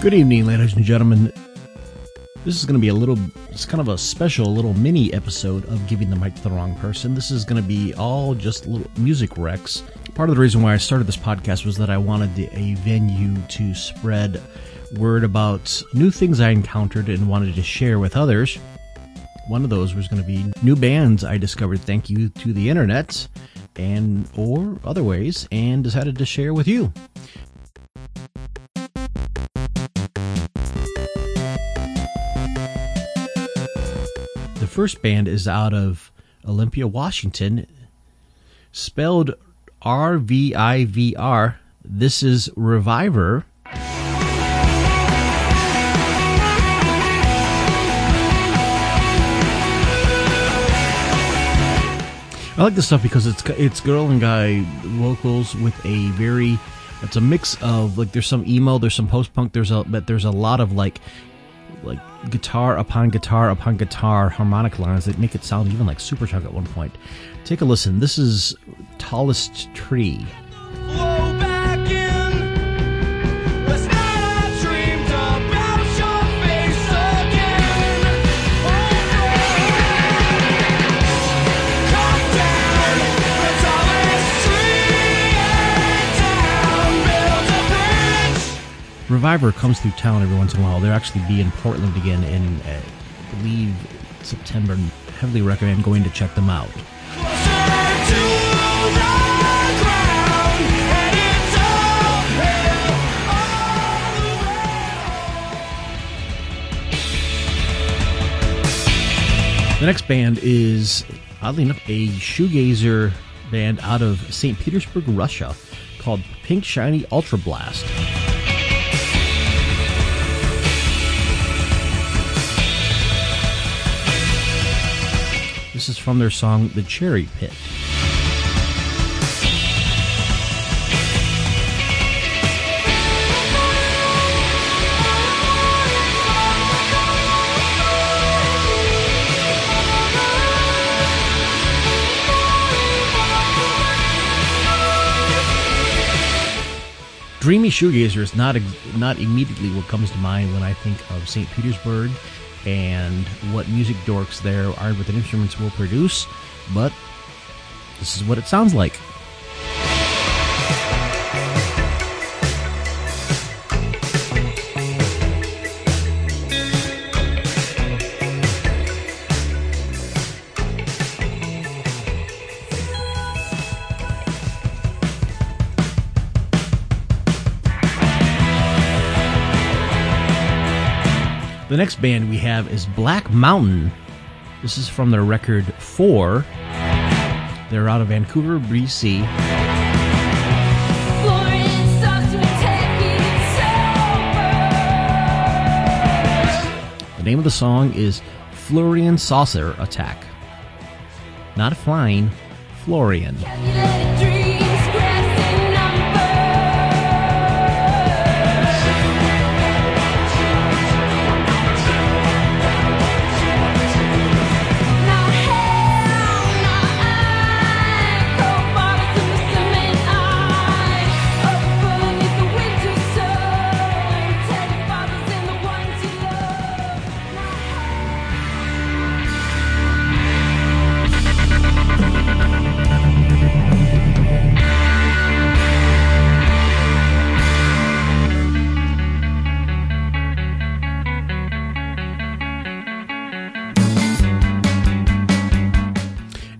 Good evening, ladies and gentlemen. This is going to be a little, it's kind of a special little mini episode of Giving the Mic to the Wrong Person. This is going to be all just little music wrecks. Part of the reason why I started this podcast was that I wanted a venue to spread word about new things I encountered and wanted to share with others. One of those was going to be new bands I discovered thank you to the internet and or other ways and decided to share with you. The first band is out of Olympia, Washington, spelled R V I V R. This is RVIVR. I like this stuff because it's it's girl and guy vocals with a very it's a mix of like there's some emo, there's some post punk, there's a but there's a lot of like like guitar upon guitar upon guitar harmonic lines that make it sound even like Superchunk at one point. Take a listen. This is Tallest Tree. RVIVR comes through town every once in a while. They'll actually be in Portland again in, uh, I believe, September. Heavily recommend going to check them out. The next band is, oddly enough, a shoegazer band out of St. Petersburg, Russia, called Pink Shiny Ultra Blast. This is from their song The Cherry Pit. Dreamy shoegazer is not not immediately what comes to mind when I think of St. Petersburg and what music dorks there armed with the instruments will produce, but this is what it sounds like. The next band we have is Black Mountain. This is from their record 4. They're out of Vancouver, BC. The name of the song is Florian Saucer Attack. Not flying, Florian.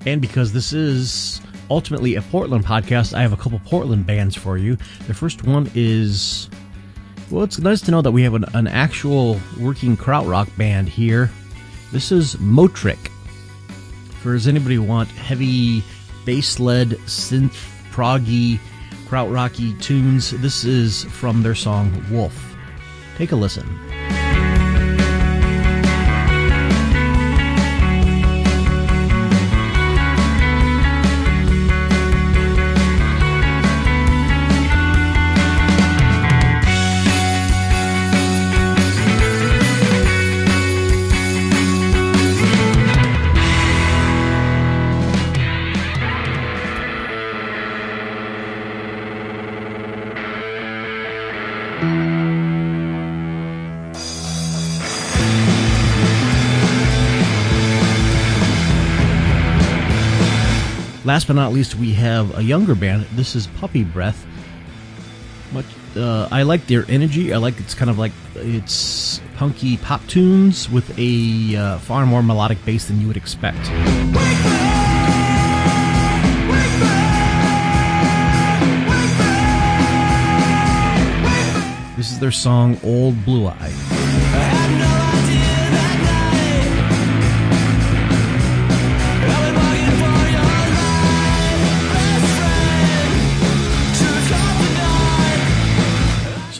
And because this is ultimately a Portland podcast, I have a couple Portland bands for you. The first one is, well, it's nice to know that we have an, an actual working krautrock band here. This is Motrik. For does anybody want heavy bass led synth proggy krautrocky tunes, this is from their song Wolf. Take a listen. Last but not least, we have a younger band. This is Puppy Breath. Much, uh, I like their energy. I like it's kind of like it's punky pop tunes with a uh, far more melodic bass than you would expect. This is their song Old Blue Eye.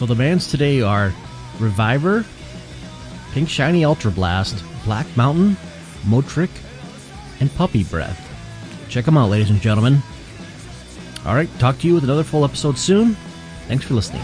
The bands today are RVIVR, Pink Shiny Ultra Blast, Black Mountain, Motrik, and Puppy Breath. Check them out, ladies and gentlemen. All right, talk to you with another full episode soon. Thanks for listening.